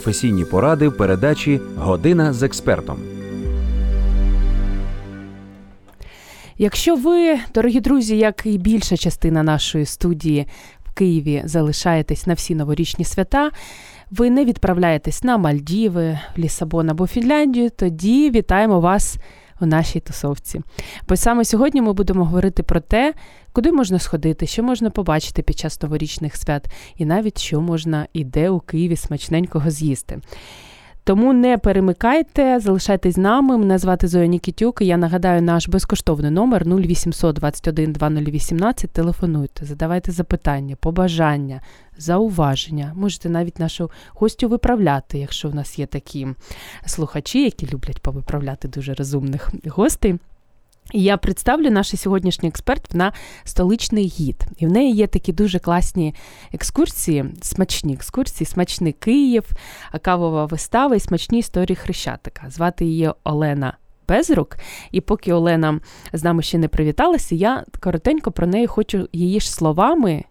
професійні поради в передачі Година з експертом. Якщо ви, дорогі друзі, як і більша частина нашої студії в Києві, залишаєтесь на всі новорічні свята, ви не відправляєтесь на Мальдіви, Лісабон або Фінляндію, тоді вітаємо вас у нашій тусовці. Бо саме сьогодні ми будемо говорити про те, куди можна сходити, що можна побачити під час новорічних свят, і навіть що можна і де у Києві смачненького з'їсти. Тому не перемикайте, залишайтесь з нами. Мене звати Зоя Нікітюк. і Я нагадаю наш безкоштовний номер 0800 21 2018. Телефонуйте, задавайте запитання, побажання, зауваження. Можете навіть нашу гостю виправляти, якщо в нас є такі слухачі, які люблять повиправляти дуже розумних гостей. І я представлю наш сьогоднішній експерт на столичний гід. І в неї є такі дуже класні екскурсії, смачні екскурсії, смачний Київ, кавова вистава і смачні історії Хрещатика. Звати її Олена Безрук. І поки Олена з нами ще не привіталася, я коротенько про неї хочу її ж словами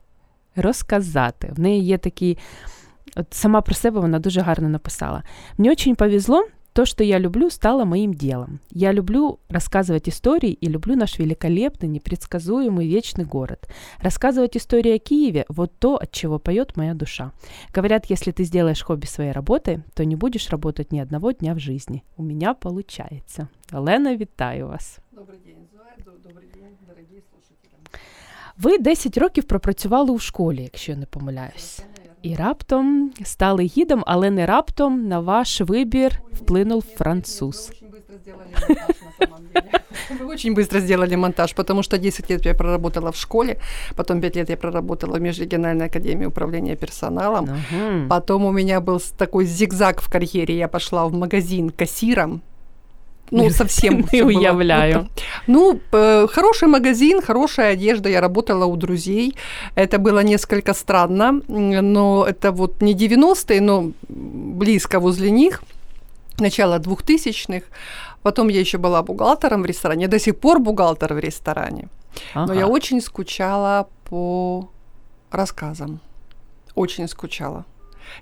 розказати. В неї є такі. От сама про себе вона дуже гарно написала. Мені дуже повезло, То, что я люблю, стало моим делом. Я люблю рассказывать истории и люблю наш великолепный, непредсказуемый, вечный город. Рассказывать истории о Киеве – вот то, от чего поет моя душа. Говорят, если ты сделаешь хобби своей работы, то не будешь работать ни одного дня в жизни. У меня получается. Олена, вітаю вас. Добрий день, Зоя. Добрий день, дорогі слушателі. Ви 10 років пропрацювали у школі, якщо я не помиляюсь. І раптом стали гідом, але не раптом на ваш вибір вплинув француз. Вы очень быстро сделали монтаж, потому что 10 лет я проработала в школе, потом 5 лет я проработала в Межрегиональной академии управления персоналом, Угу. потом у меня был такой зигзаг в карьере, я пошла в магазин кассиром, ну, совсем Не уявляю. Ну, э, хороший магазин, хорошая одежда, я работала у друзей. Это было несколько странно, но это вот не 90-е, но близко возле них, начало 2000-х. Потом я еще была бухгалтером в ресторане, я до сих пор бухгалтер в ресторане. Но я очень скучала по рассказам. Очень скучала.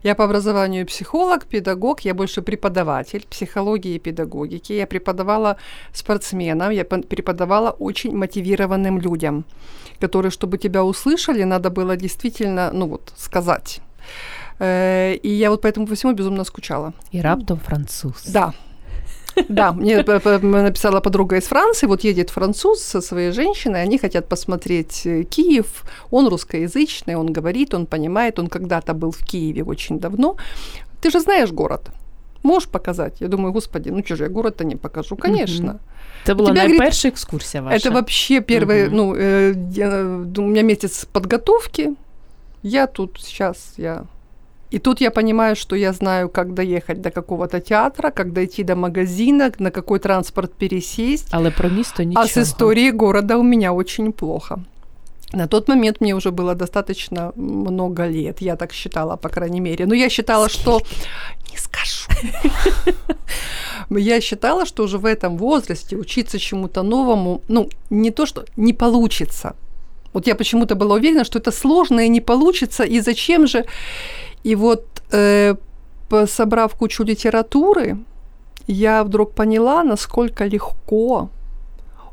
Я по образованию психолог, педагог, я больше преподаватель психологии и педагогики. Я преподавала спортсменам, я преподавала очень мотивированным людям, которые, чтобы тебя услышали, надо было действительно, ну вот, сказать. Э, И я вот поэтому по всему безумно скучала. І раптом француз. Да. Да, мне написала подруга из Франции, вот едет француз со своей женщиной, они хотят посмотреть э, Киев, он русскоязычный, он говорит, он понимает, он когда-то был в Киеве очень давно. Ты же знаешь город, можешь показать? Я думаю, господи, ну что же, я город-то не покажу, конечно. Була Тебе, найперша екскурсія ваша. Это вообще Мгм. ну, э, я, у меня месяц подготовки, я тут сейчас, я... И тут я понимаю, что я знаю, как доехать до какого-то театра, как дойти до магазина, на какой транспорт пересесть. Але про місто нічого. А с историей города у меня очень плохо. На тот момент мне уже было достаточно много лет, я так считала, по крайней мере. Но я считала, что... Не скажу. Я считала, что уже в этом возрасте учиться чему-то новому, ну, не то, что не получится. Вот я почему-то была уверена, что это сложно и не получится, и зачем же? И вот, э, собрав кучу литературы, я вдруг поняла, насколько легко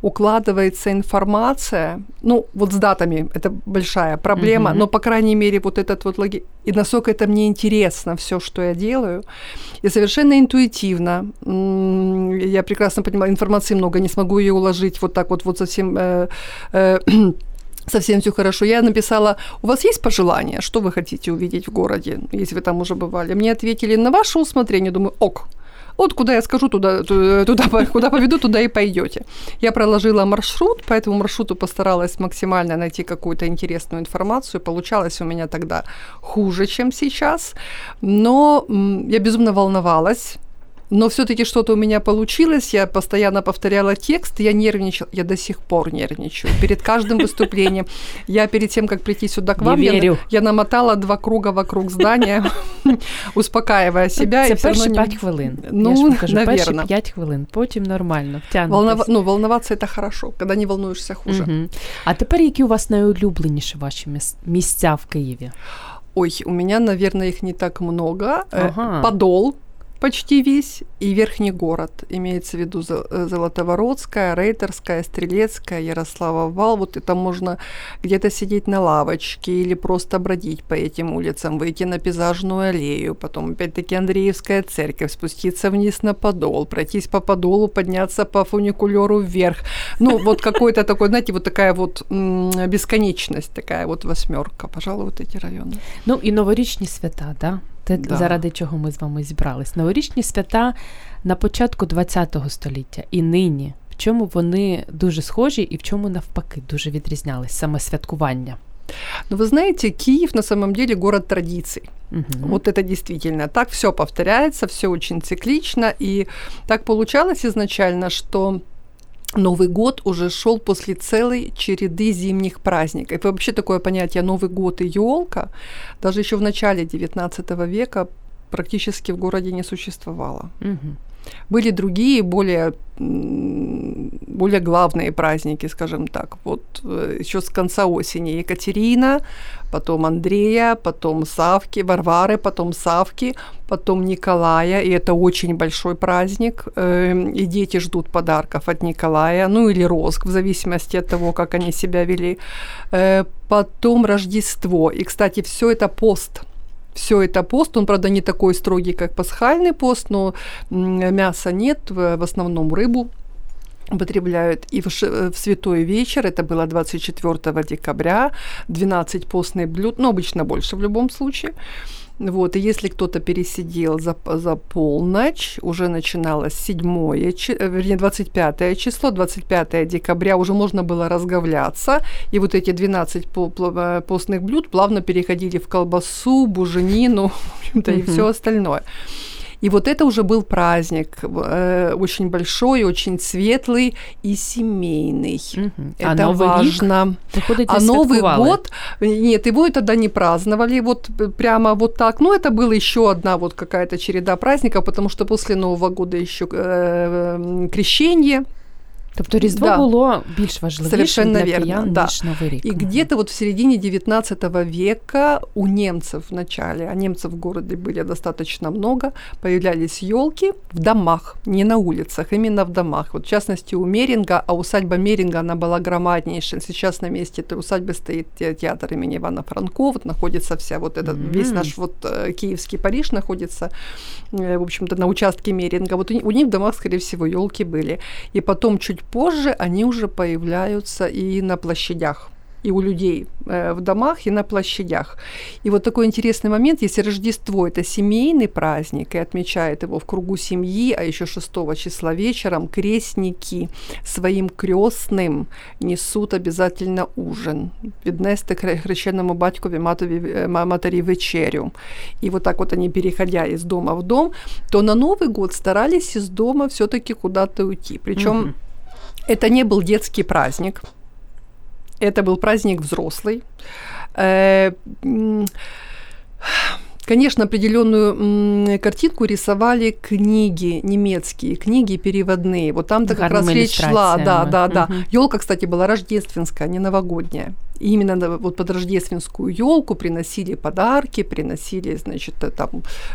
укладывается информация, ну, вот с датами, это большая проблема, Мгм. но, по крайней мере, вот этот вот логи... И насколько это мне интересно, все, что я делаю, и совершенно интуитивно, я прекрасно понимаю, информации много, не смогу ее уложить вот так вот, вот совсем... э, э, Совсем все хорошо. Я написала, у вас есть пожелания, что вы хотите увидеть в городе, если вы там уже бывали? Мне ответили, на ваше усмотрение. Думаю, ок, вот куда я скажу, туда, ту- туда, куда поведу, туда и пойдете. Я проложила маршрут, по этому маршруту постаралась максимально найти какую-то интересную информацию. Получалось у меня тогда хуже, чем сейчас. Но я безумно волновалась Но все-таки что-то у меня получилось. Я постоянно повторяла текст, я нервничала. Я до сих пор нервничаю. Перед каждым выступлением. Я перед тем, как прийти сюда к Не вам, я, верю. я намотала два круга вокруг здания, успокаивая себя. Це и всё равно перші не- 5 хвилин. Ну, я ж вам кажу, перші навірно. 5 хвилин, потім нормально, втягнутись. Волнова... Ну, волноваться это хорошо, когда не волнуешься хуже. Мгм. А тепер які у вас найулюбленіші ваші міс- місця в Києві? Ой, у меня, наверное, их не так много. Э, Ага. Подол почти весь и Верхний город. Имеется в виду Зо- э, Золотовородская, Рейтерская, Стрелецкая, Ярослава Вал. Вот это можно где-то сидеть на лавочке или просто бродить по этим улицам, выйти на пейзажную аллею, потом опять-таки Андреевская церковь, спуститься вниз на Подол, пройтись по Подолу, подняться по фуникулеру вверх. Ну, вот какой-то такой, знаете, вот такая вот м, бесконечность, такая вот восьмерка. Пожалуй, вот эти районы. Ну і новорічні свята, да? Те, Да. заради чого ми з вами зібрались. Новорічні свята на початку ХХ століття і нині. В чому вони дуже схожі і в чому навпаки дуже відрізнялись саме святкування. Но вы знаете, Киев на самом деле город традиций. Угу. Вот это действительно так, все повторяется, все очень циклично. И так получалось изначально, что Новый год уже шел после целой череды зимних праздников. И вообще такое понятие Новый год и елка даже еще в начале XIX века практически в городе не существовало. Угу. Были другие, более, более главные праздники, скажем так. Вот еще с конца осени Екатерина, потом Андрея, потом Савки, Варвары, потом Савки, потом Николая, и это очень большой праздник, э, и дети ждут подарков от Николая, ну или розг, в зависимости от того, как они себя вели. Э, потом Рождество, и, кстати, все это пост – все это пост, он, правда, не такой строгий, как пасхальный пост, но мяса нет, в основном рыбу употребляют. И в, ш- в святой вечер, это было 24 декабря, 12 постных блюд, ну, обычно больше в любом случае. Вот, и если кто-то пересидел за, за полночь, уже начиналось 7, чи- э, вернее, 25 число, 25 декабря уже можно было разговляться, и вот эти 12 по- пл- э, постных блюд плавно переходили в колбасу, буженину, в общем-то, и все остальное. И вот это уже был праздник, э, очень большой, очень светлый и семейный. Угу. Это а Новий рік, важно. виходить, А Новый год, нет, его тогда не праздновали, вот прямо вот так. Ну, это была еще одна вот какая-то череда праздников, потому что после Нового года еще э, крещение. Тобто Різдво Да. було більш важливішим Совершенно для верно, киян, да. ніж Новий рік. И Мгм. где-то вот в середине 19 века у немцев в начале, а немцев в городе были достаточно много, появлялись елки в домах, не на улицах, именно в домах. Вот в частности у Меринга, а усадьба Меринга, она была громаднейшая. Сейчас на месте этой усадьбы стоит те- театр имени Ивана Франко, вот находится вся вот этот, весь Мгм. наш вот э, киевский Париж находится, э, в общем-то, на участке Меринга. Вот у, ни- у них в домах, скорее всего, елки были. И потом чуть позже они уже появляются и на площадях и у людей э, в домах, и на площадях. И вот такой интересный момент, если Рождество – это семейный праздник, и отмечает его в кругу семьи, а еще 6 числа вечером крестники своим крестным несут обязательно ужин. Віднести хре- хрещеному батькові матові, е, ма- матері вечерю. И вот так вот они, переходя из дома в дом, то на Новый год старались из дома все-таки куда-то уйти. Причем Мгм. это не был детский праздник, это был праздник взрослый. Э, Конечно, определенную картинку рисовали книги немецкие, книги переводные. Вот там-то как раз речь шла, да, да, да. Елка, кстати, была рождественская, а не новогодняя. И именно вот под рождественскую елку приносили подарки, приносили, значит, э, там,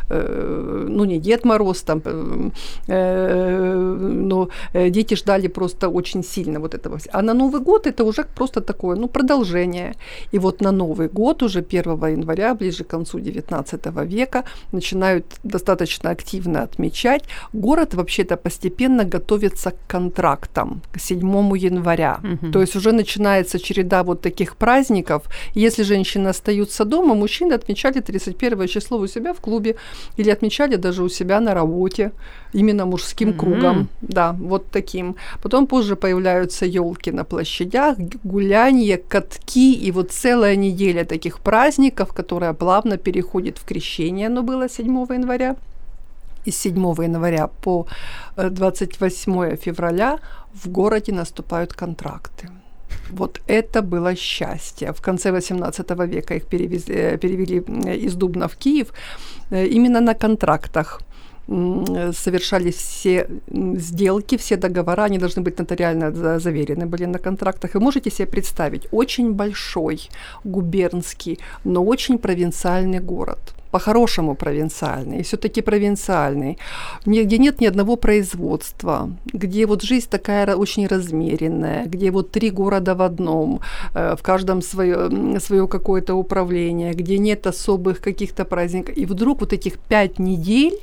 э, ну не Дед Мороз, там, э, э, но э, дети ждали просто очень сильно вот этого. А на Новый год это уже просто такое, ну, продолжение. И вот на Новый год уже 1 января, ближе к концу 19 века, начинают достаточно активно отмечать. Город вообще-то постепенно готовится к контрактам к 7 января. Мгм. То есть уже начинается череда вот таких праздников. Если женщины остаются дома, мужчины отмечали 31 число у себя в клубе или отмечали даже у себя на работе, именно мужским Мгм. кругом. Да, вот таким. Потом позже появляются елки на площадях, гулянье, катки и вот целая неделя таких праздников, которая плавно переходит в крещение. Оно было 7 января. И с 7 января по э, 28 февраля в городе наступают контракты. Вот это было счастье. В конце 18 века их перевезли, э, перевели э, из Дубна в Киев э, именно на контрактах. совершались все сделки, все договора, они должны быть нотариально заверены были на контрактах. И можете себе представить, очень большой губернский, но очень провинциальный город – по-хорошему провинциальный, все-таки провинциальный, где нет ни одного производства, где вот жизнь такая очень размеренная, где вот три города в одном, э, в каждом свое, свое какое-то управление, где нет особых каких-то праздников. И вдруг вот этих пять недель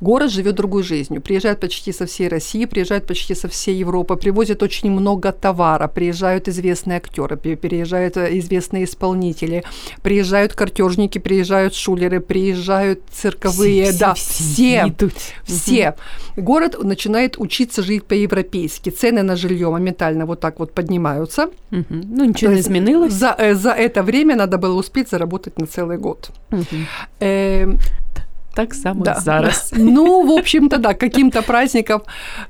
Город живет другой жизнью. Приезжают почти со всей России, приезжают почти со всей Европы, привозят очень много товара, приезжают известные актеры, приезжают э, известные исполнители, приезжают картежники, приезжают шулеры, приезжают цирковые, все, да, все, все. Идут. все. Угу. Город начинает учиться жить по-европейски. Цены на жилье моментально вот так вот поднимаются. Угу. Ну ничего То не изменилось. За, э, за это время надо было успеть заработать на целый год. Угу. Э, так само да. зараз. Ну, в общем-то, да, каким-то праздником.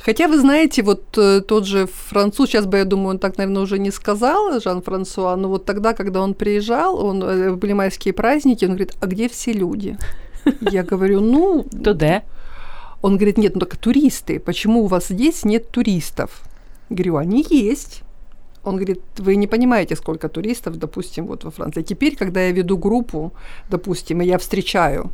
Хотя, вы знаете, вот э, тот же француз, сейчас бы, я думаю, он так, наверное, уже не сказал, Жан-Франсуа, но вот тогда, когда он приезжал, он, э, были майские праздники, он говорит, а где все люди? Я говорю, ну... Туда. Он говорит, нет, ну так туристы, почему у вас здесь нет туристов? Говорю, они есть. Он говорит, вы не понимаете, сколько туристов, допустим, вот во Франции. Теперь, когда я веду группу, допустим, и я встречаю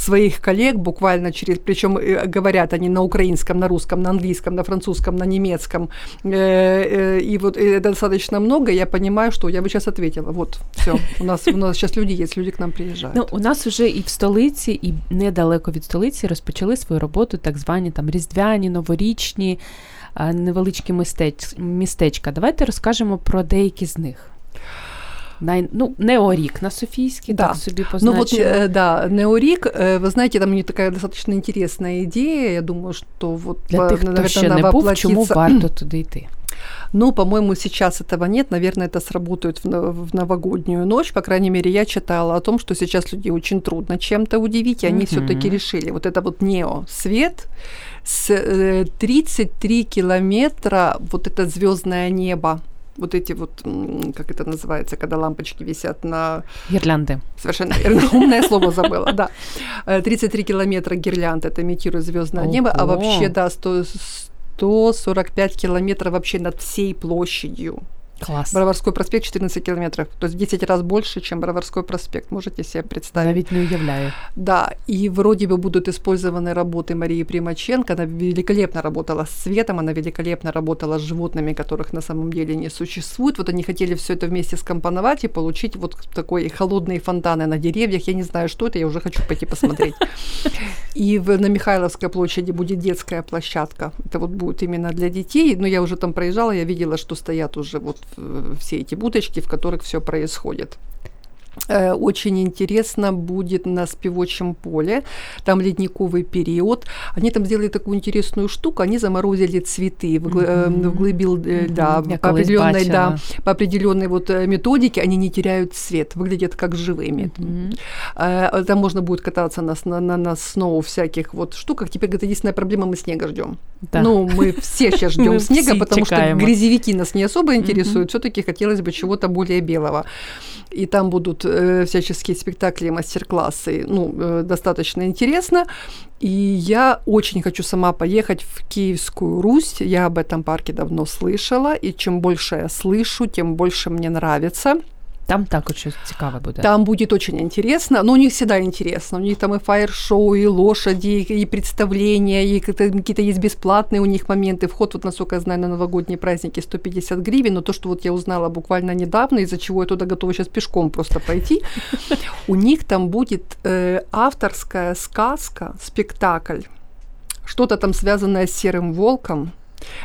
своих коллег буквально через, причем э, говорят они на украинском, на русском, на английском, на французском, на немецком, э, э, и вот это достаточно много, я понимаю, что я бы сейчас ответила, вот, все, у нас, у нас сейчас люди есть, люди к нам приїжджають. Ну, у нас вже і в столиці, і недалеко від столиці розпочали свою роботу так звані там різдвяні, новорічні, невеличкі містеч, містечка. Давайте розкажемо про деякі з них. Най, ну, Неорик на Софийский, да. так себе позначили. Ну вот, э, да, Неорик, э, вы знаете, там у них такая достаточно интересная идея, я думаю, что вот, Для тих, наверное, хто ще не був, чому варто туди йти? Ну, по-моему, сейчас этого нет. Наверное, это сработает в, новогоднюю ночь. По крайней мере, я читала о том, что сейчас людей очень трудно чем-то удивить, и они mm-hmm. все-таки решили. Вот это вот нео свет с 33 э, километра, вот это звездное небо вот эти вот, как это называется, когда лампочки висят на... Гирлянды. Совершенно верно. Умное слово забыла, да. 33 э, километра гирлянд, это имитирует звездное небо, а вообще, да, 100, 145 километров вообще над всей площадью Класс. Броварской проспект 14 километров, то есть 10 раз больше, чем Броварской проспект, можете себе представить. Я ведь не уявляю. Да, и вроде бы будут использованы работы Марии Примаченко, она великолепно работала с светом, она великолепно работала с животными, которых на самом деле не существует. Вот они хотели все это вместе скомпоновать и получить вот такой холодные фонтаны на деревьях. Я не знаю, что это, я уже хочу пойти посмотреть. И в, на Михайловской площади будет детская площадка. Это вот будет именно для детей. Но я уже там проезжала, я видела, что стоят уже вот все эти будочки, в которых все происходит. Э, очень интересно будет на спивочем поле, там ледниковый период. Они там сделали такую интересную штуку, они заморозили цветы в, mm-hmm. в глыбе льда, mm-hmm. по определенной, да, по определенной вот методике они не теряют цвет, выглядят как живыми. Mm-hmm. Там можно будет кататься на, на, на, на сноу всяких вот штуках. Теперь это единственная проблема, мы снега ждем. Да. Ну, мы все сейчас ждем снега, потому что грязевики нас не особо интересуют. Все-таки хотелось бы чего-то более белого. И там будут э, всяческие спектакли, мастер-классы, ну, э, достаточно интересно. И я очень хочу сама поехать в Киевскую Русь. Я об этом парке давно слышала, и чем больше я слышу, тем больше мне нравится. Там також щось цікаве буде. Там будет очень интересно, но у них всегда интересно. У них там и фаер-шоу, и лошади, и представления, и какие-то есть бесплатные у них моменты. Вход, вот насколько я знаю, на новогодние праздники 150 гривен, но то, что вот я узнала буквально недавно, из-за чего я туда готова сейчас пешком просто пойти, у них там будет э, авторская сказка, спектакль, что-то там связанное с серым волком,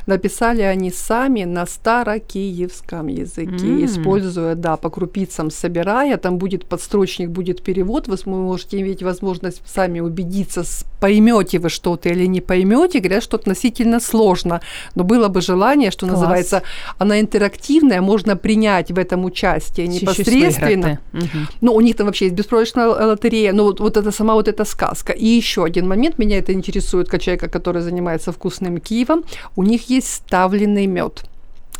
Написали они сами на старокиевском языке, mm. используя, да, по крупицам собирая. Там будет подстрочник, будет перевод. Вы можете иметь возможность сами убедиться, поймете вы что-то или не поймете. Говорят, что относительно сложно. Но было бы желание, что Класс. называется, она интерактивная, можно принять в этом участие непосредственно. Угу. Ну, у них там вообще есть беспроигрышная лотерея. Ну, вот, вот это сама вот эта сказка. И еще один момент, меня это интересует, как человека, который занимается вкусным Киевом. У них есть ставленный мед.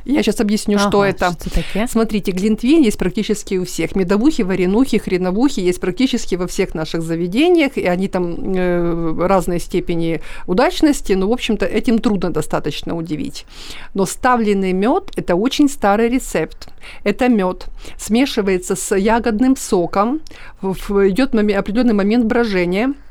Я сейчас объясню, Ага, что это. Смотрите, глинтвейн есть практически у всех. Медовухи, варенухи, хреновухи есть практически во всех наших заведениях, и они там э, разной степени удачности, но, в общем-то, этим трудно достаточно удивить. Но ставленный мед – это очень старый рецепт. Это мед смешивается с ягодным соком, идет определенный момент брожения –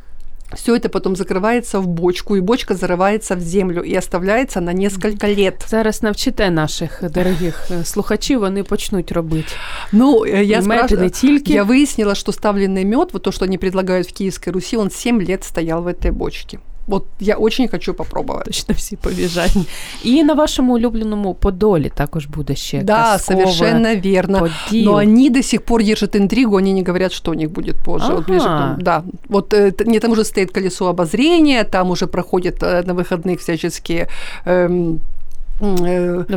все это потом закрывается в бочку, и бочка зарывается в землю и оставляется на несколько лет. Зараз навчите наших дорогих е, слухачів, вони почнуть робити. Ну, э, я І мед, і спрашиваю, не тільки. я выяснила, что ставленный мед, вот то, что они предлагают в Киевской Руси, он 7 лет стоял в этой бочке. Вот я очень хочу попробовать. Точно всі побіжать. І на вашому улюбленому Подолі також буде ще Да, казкове совершенно верно. поділ. Но они до сих пор держат интригу, они не говорят, что у них будет позже. Вот ближе к Ага. тому- да, вот э, т- не там уже стоит колесо обозрения, там уже проходят э, на выходных всяческие эм, м, э, Новорічні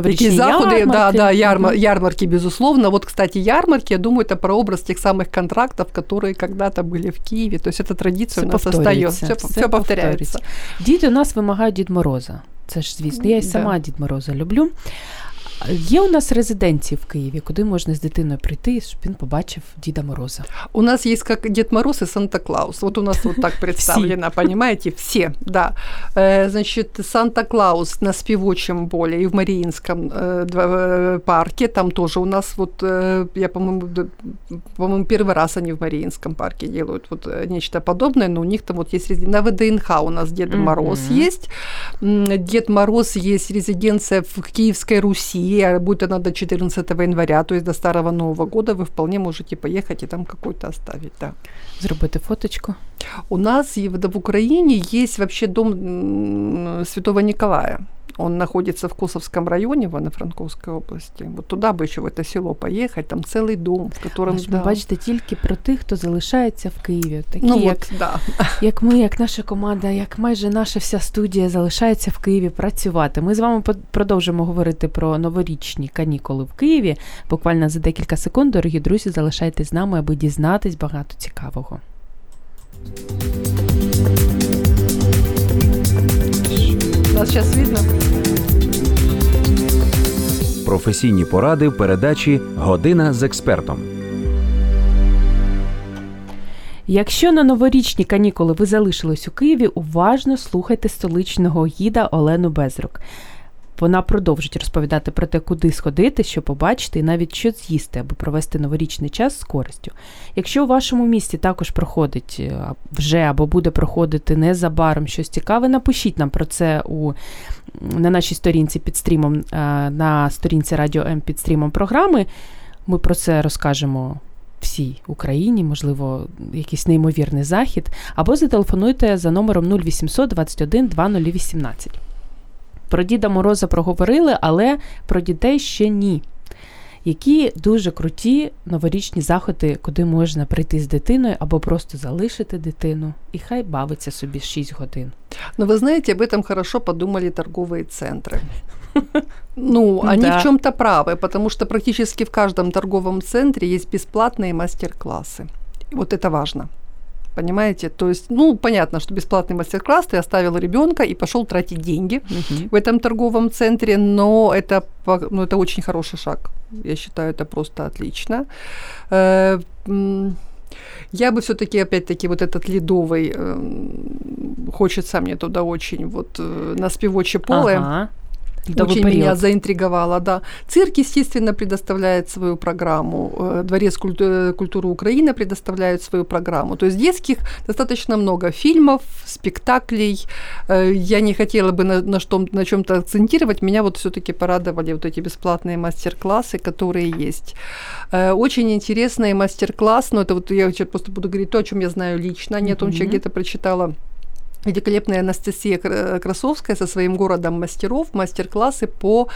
такие заходы, да, ярмарки. да, ярма- Мгм. ярмарки, безусловно. Вот, кстати, ярмарки, я думаю, это прообраз тех самых контрактов, которые когда-то были в Киеве. То есть эта традиция Все у нас повторюється, остается. Все, все повторяется. Діти у нас вимагають Дід Мороза. Це ж звісно. Я й Да. сама Дід Мороза люблю. Є у нас резиденції в Києві, куди можна з дитиною прийти, щоб він побачив Діда Мороза. У нас есть как Дед Мороз и Санта-Клаус. Вот у нас вот так представлено, понимаете? Все, да. Э, Значит, Санта-Клаус на Спивочем поле и в Мариинском э, два- э, парке. Там тоже у нас вот, э, я, по-моему, д- по-моему, первый раз они в Мариинском парке делают вот э, нечто подобное, но у них там вот есть резиден- на ВДНХ у нас Дед Мгм. Мороз есть. М, Дед Мороз есть резиденция в Киевской Руси, а будет она до 14 января, то есть до Старого Нового года вы вполне можете поехать и там какой-то оставить, да. Зробити фоточку. У нас и в Украине есть вообще дом Святого Николая. Он находится в Косовском районе, в Ивано-Франковской области. Вот туда бы еще в это село поехать, там целый дом, в котором... Але ж ви бачите тільки про тих, хто залишається в Києві. Такі, ну як, вот, да. як ми, як наша команда, як майже наша вся студія залишається в Києві працювати. Ми з вами по- продовжимо говорити про новорічні канікули в Києві. Буквально за декілька секунд, дорогі друзі, залишайтесь з нами, аби дізнатись багато цікавого. Сейчас видно? Професійні поради в передачі Година з експертом. Якщо на новорічні канікули ви залишились у Києві, уважно слухайте столичного гіда Олену Безрук. Вона продовжить розповідати про те, куди сходити, що побачити, і навіть що з'їсти, аби провести новорічний час з користю. Якщо у вашому місті також проходить е, вже або буде проходити незабаром щось цікаве, напишіть нам про це у, на нашій сторінці під стрімом, е, на сторінці Радіо М під стрімом програми. Ми про це розкажемо всій Україні, можливо, якийсь неймовірний захід, або зателефонуйте за номером 0800 21 2018. Про Діда Мороза проговорили, але про дітей ще ні. Які дуже круті новорічні заходи, куди можна прийти з дитиною або просто залишити дитину, і хай бавиться собі 6 годин. Но вы знаете, об этом хорошо подумали торговые центры. Ну, они Да. в чем-то правы, потому что практически в каждом торговом центре есть бесплатные мастер-классы. И Вот это важно. Понимаете? То есть, ну, понятно, что бесплатный мастер-класс, ты оставил ребенка и пошел тратить деньги в этом торговом центре, но это, ну, это очень хороший шаг. Я считаю, это просто отлично. Э, Я бы все-таки, опять-таки, вот этот ледовый, эм, хочется мне туда очень, вот э, на спивоче поле. Ага. Льдовий Очень меня заинтриговало, да. Цирк, естественно, предоставляет свою программу. э, Дворец культ- э, культуры Украины предоставляет свою программу. То есть детских достаточно много фильмов, спектаклей. Э, Я не хотела бы на, на, что, на чем-то акцентировать. Меня вот все-таки порадовали вот эти бесплатные мастер-классы, которые есть. Очень интересный мастер-класс, но это вот я сейчас просто буду говорить то, о чем я знаю лично, не о том, что я где-то прочитала. Великолепная Анастасия Кра- Красовская со своим городом мастеров мастер-классы по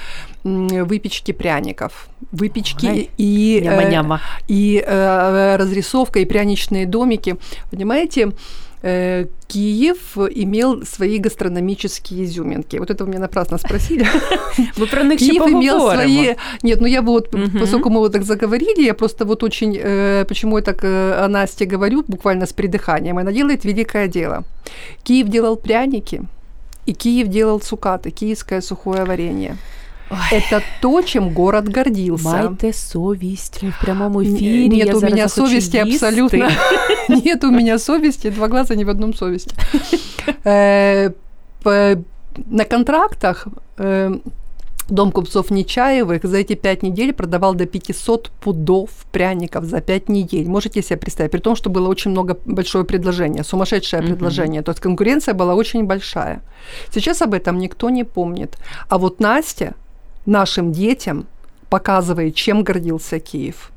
выпечке пряников. Выпечки Ой, и, э, Няма-няма. и э, разрисовка, и пряничные домики. Понимаете, Киев имел свои гастрономические изюминки. Вот это вы меня напрасно спросили. Ми про них Киев имел свои... Нет, ну я бы вот, поскольку мы вот так заговорили, я просто вот очень... э, почему я так э, о Насте говорю, буквально с придыханием. Она делает великое дело. Киев делал пряники, и Киев делал цукаты, киевское сухое варенье. Это то, чем город гордился. Майте совесть в прямом эфире. Нет я у меня совести абсолютно. Нет у меня совести, два глаза не в одном совести. Э, На контрактах э, Дом купцов Нечаевых за эти пять недель продавал до 500 пудов пряников за пять недель. Можете себе представить? При том, что было очень много, большое предложение, сумасшедшее Мгм. предложение. То есть конкуренция была очень большая. Сейчас об этом никто не помнит. А вот Настя нашим детям показывает, чем гордился Киев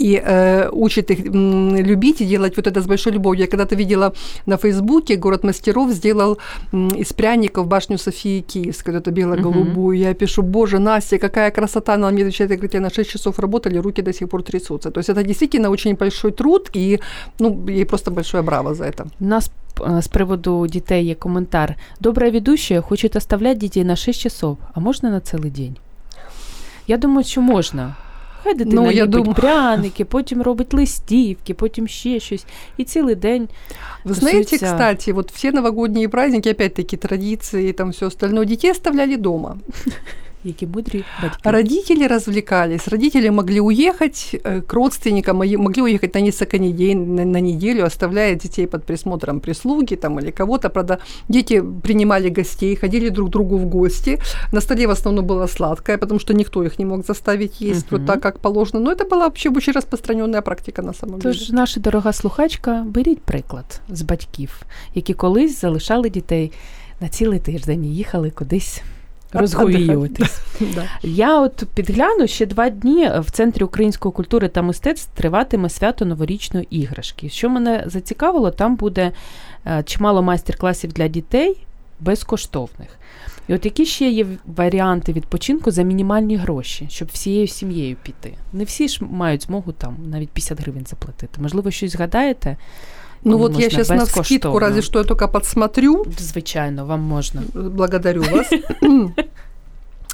И э, учит их м, любить и делать вот это с большой любовью. Я когда-то видела на Фейсбуке, город мастеров сделал м, из пряников башню Софии Киевской, вот эту бело-голубую. Я пишу, боже, Настя, какая красота. Она мне отвечает, говорит, я на 6 часов работали, руки до сих пор трясутся. То есть это действительно очень большой труд, и ну, ей просто большое браво за это. У нас е, з приводу дітей є коментар. Добра ведущая хочет оставлять дітей на 6 часов, а можна на цілий день? Я думаю, що можна. Хай дитина Ну, я ліпить дум- пряники, потім робить листівки, потім ще щось. І цілий день Вы знаете, Тусуется. кстати, вот все новогодние праздники, опять-таки традиции и там все остальное, детей оставляли дома. які мудрі батьки. А Родители развлекались, родители могли уехать э, к родственникам, мои- могли уехать на несколько недель, на, на неделю, оставляя детей под присмотром прислуги там, или кого-то. Правда, дети принимали гостей, ходили друг к другу в гости. На столе в основном было сладкое, потому что никто их не мог заставить есть вот Мгм. так, как положено. Но это была вообще очень распространенная практика на самом деле. Тож, наша дорога слухачка, беріть приклад з батьків, які колись залишали дітей на цілий тиждень і їхали кудись розговіюватись. Я от підгляну ще два дні в центрі української культури та мистецтв триватиме свято новорічної іграшки. Що мене зацікавило, там буде е, чимало майстер-класів для дітей безкоштовних. І от які ще є варіанти відпочинку за мінімальні гроші, щоб всією сім'єю піти. Не всі ж мають змогу там навіть 50 гривень заплатити. Можливо, щось згадаєте? Ну вот я сейчас на скидку, разве что я только подсмотрю. Звичайно, вам можна. Благодарю вас.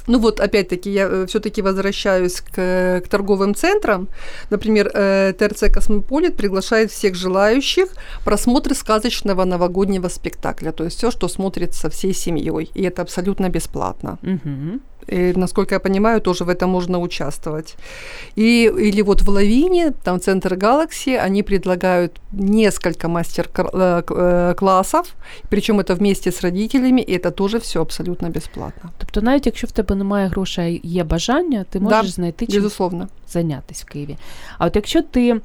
Ну вот, опять-таки, я все-таки возвращаюсь к, к торговым центрам. Например, э, ТРЦ «Космополит» приглашает всех желающих просмотр сказочного новогоднего спектакля. То есть все, что смотрится всей семьей. И это абсолютно бесплатно. Угу. И, насколько я понимаю, тоже в этом можно участвовать. И, или вот в Лавине, там Центр Galaxy, они предлагают несколько мастер-классов, причем это вместе с родителями, и это тоже все абсолютно бесплатно. Тобто, навіть якщо в тебе немає грошей, є бажання, ти Да, можеш знайти чим Безусловно. зайнятися в Києві. А от якщо ти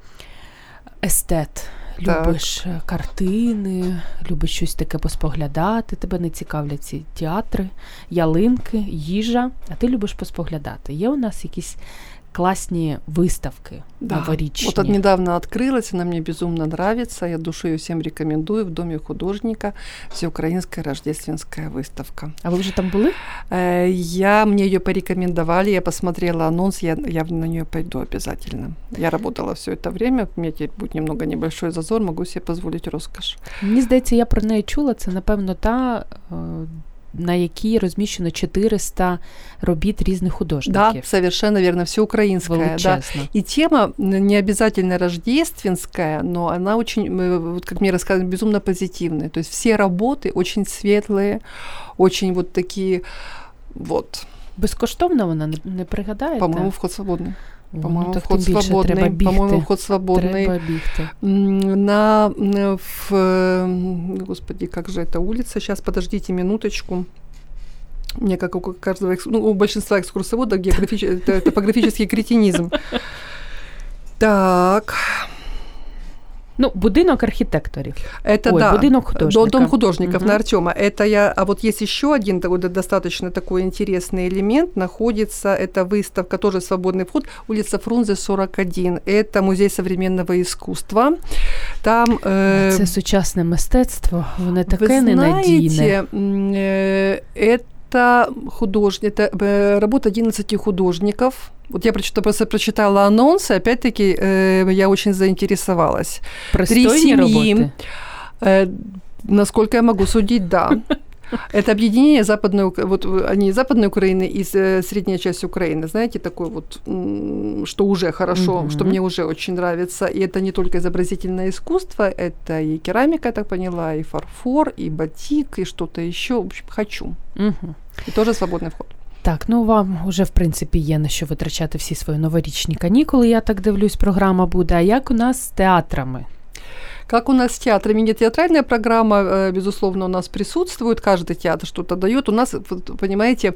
естет, Так. любиш е, картини, любиш щось таке поспоглядати, тебе не цікавлять ці театри, ялинки, їжа, а ти любиш поспоглядати. Є у нас якісь класні виставки новорічні? Вот от недавно открылась, она мне безумно нравится. Я душою всем рекомендую. В Доме художника всеукраинская рождественская выставка. А ви вже там були? Э, Я, мне ее порекомендовали, я посмотрела анонс, я, я на нее пойду обязательно. Я работала все это время, у меня теперь будет немного небольшой зазор, могу себе позволить роскошь. Мені здається, я про неї чула. Це, напевно, та. е, На якій розміщено 400 робіт різних Да, художників. совершенно верно, все украинское. Да. Величезно. И тема м, не обязательно рождественская, но она очень, э, вот как мне рассказывали, безумно позитивная. То есть все работы очень светлые, очень вот такие, вот, Безкоштовно вона не, не пригадаєте? по-моему, вход свободный. О, ну, По-моему, так вход тим більше треба свободный. бігти. По-моему, вход свободный. Треба бігти. М, На, м, в, э, господи, как же эта улица? Сейчас, подождите минуточку. Мне как у каждого, экс- ну, у большинства экскурсоводов географич... это топографический кретинизм. Так, Ну, будинок архітекторів. это Ой, да. будинок До- художника. Дом художников Мгм. на Артема. Это я. А вот есть еще один такой да- достаточно такой интересный элемент. Находится это выставка, тоже свободный вход, улица Фрунзе 41. Это музей современного искусства. Там э, Це сучасне мистецтво, воно таке Вы ненадійне. знаете, м, э, это художник, это работа 11 художников. Вот я прочитала, просто прочитала анонс, и опять-таки э, я очень заинтересовалась. Пристойні семьи. роботи. Э, насколько я могу судить, да. Это объединение западной, вот они западной Украины и средняя часть Украины, знаете, такой вот, что уже хорошо, Мгм. что мне уже очень нравится. И это не только изобразительное искусство, это и керамика, я так поняла, и фарфор, и батик, и что-то еще. В общем, хочу. Угу. И тоже свободный вход. Так, ну вам вже в принципі є на що витрачати всі свої новорічні канікули. Я так дивлюсь, програма буде. А як у нас з театрами? Как у нас с театрами? Нет, театральная программа, э, безусловно, у нас присутствует, каждый театр что-то дает. У нас, вот, понимаете,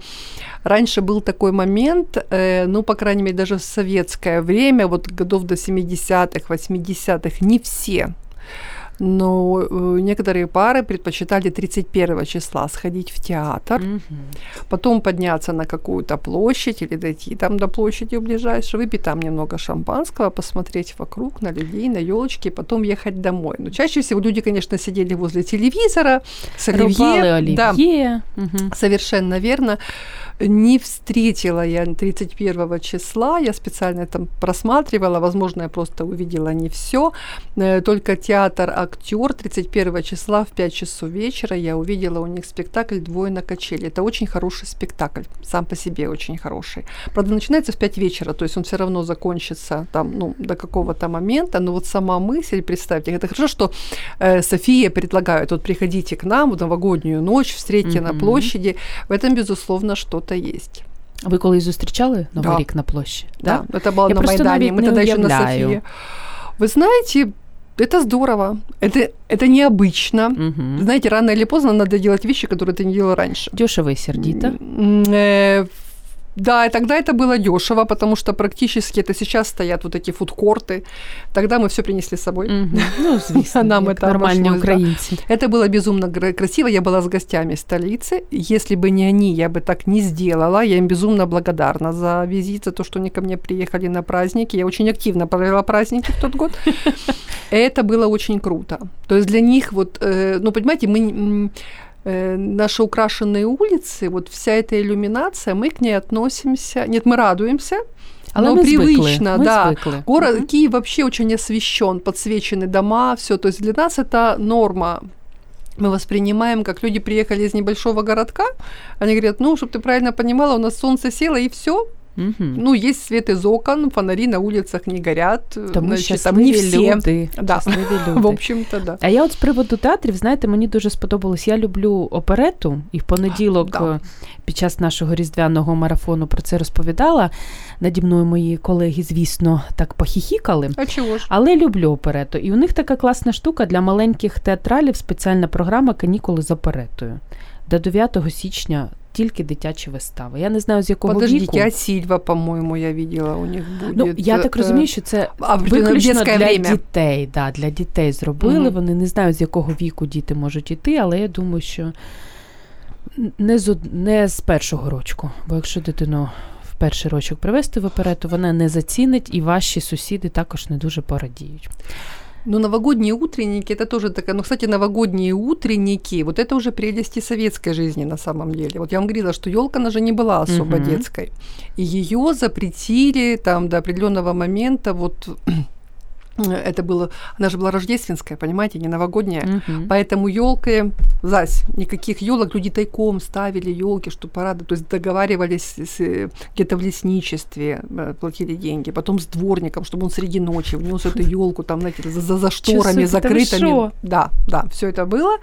раньше был такой момент, э, ну, по крайней мере, даже в советское время, вот годов до 70-х, 80-х, не все но э, некоторые пары предпочитали 31 числа сходить в театр, Мгм. потом подняться на какую-то площадь или дойти там до площади ближайшей, выпить там немного шампанского, посмотреть вокруг на людей, на елочки, потом ехать домой. Но чаще всего люди, конечно, сидели возле телевизора с Рубали оливье. Да. Мгм. Совершенно верно. Не встретила я 31 числа, я специально там просматривала, возможно, я просто увидела не все. Только театр актер 31 числа в 5 часов вечера я увидела у них спектакль «Двое на качели». Это очень хороший спектакль, сам по себе очень хороший. Правда, начинается в 5 вечера, то есть он все равно закончится там, ну, до какого-то момента, но вот сама мысль, представьте, это хорошо, что э, София предлагает, вот приходите к нам в новогоднюю ночь, встретьте на Мгм. площади, в этом, безусловно, что-то есть. Ви колись зустрічали Новий Да. рік на площі? Да, это было Я на просто Майдане, навіть мы не тогда еще на уявляю. Софии. Вы знаете, это здорово, это, это необычно. Угу. Знаете, рано или поздно надо делать вещи, которые ты не делал раньше. Дешево і сердито. М, э, Да, и тогда это было дешево, потому что практически это сейчас стоят вот эти фудкорты. Тогда мы все принесли с собой. Мгм. Ну, звісно, Нам як це нормальні обошлось, да. українці. Это было безумно гра- красиво. Я была с гостями столицы. Если бы не они, я бы так не сделала. Я им безумно благодарна за визит, за то, что они ко мне приехали на праздники. Я очень активно провела праздники в тот год. Это было очень круто. То есть для них вот, э, ну, понимаете, мы м, э, наши украшенные улицы, вот вся эта иллюминация, мы к ней относимся. Нет, мы радуемся, Але но ми звикли. привычно, ми да. звикли. Город Мгм. Киев вообще очень освещен, подсвечены дома, все. То есть для нас это норма. Мы воспринимаем, как люди приехали из небольшого городка. Они говорят, ну, чтобы ты правильно понимала, у нас солнце село и все. Мгм. Ну, есть свет из окон, фонари на улицах не горят. Тому значит, там не щасливі люди. Да. Щасливі люди. В общем-то, да. А я от з приводу театрів, знаєте, мені дуже сподобалось. Я люблю оперету, і в понеділок Да. е, під час нашого різдвяного марафону про це розповідала. Наді мною мої колеги, звісно, так похіхікали. А чего ж? Але люблю оперету. І у них така класна штука для маленьких театралів спеціальна програма Канікули з оперетою. До 9 січня тільки дитячі вистави. Я не знаю, з якого Подождите, віку. а Сильва, по-моему, я видела, у них будет. Ну, я так э, розумію, що це а, виключно для время. дітей. Да, для дітей зробили. Мгм. Вони не знають, з якого віку діти можуть іти, але я думаю, що не з, не з першого рочку. Бо якщо дитину в перший рочок привезти в оперету, вона не зацінить, і ваші сусіди також не дуже порадіють. Ну, новогодние утренники, это тоже такая, ну, кстати, новогодние утренники, вот это уже прелести советской жизни на самом деле. Вот я вам говорила, что елка, она же не была особо Мгм. детской. И ее запретили там до определенного момента, вот это было, она же была рождественская, понимаете, не новогодняя. Мгм. Поэтому елки, зась, никаких елок, люди тайком ставили елки, чтобы порадовать, то есть договаривались с, где-то в лесничестве, э, платили деньги, потом с дворником, чтобы он среди ночи внес эту елку там, знаете, за, за, за шторами закрытыми. Да, да, все это было.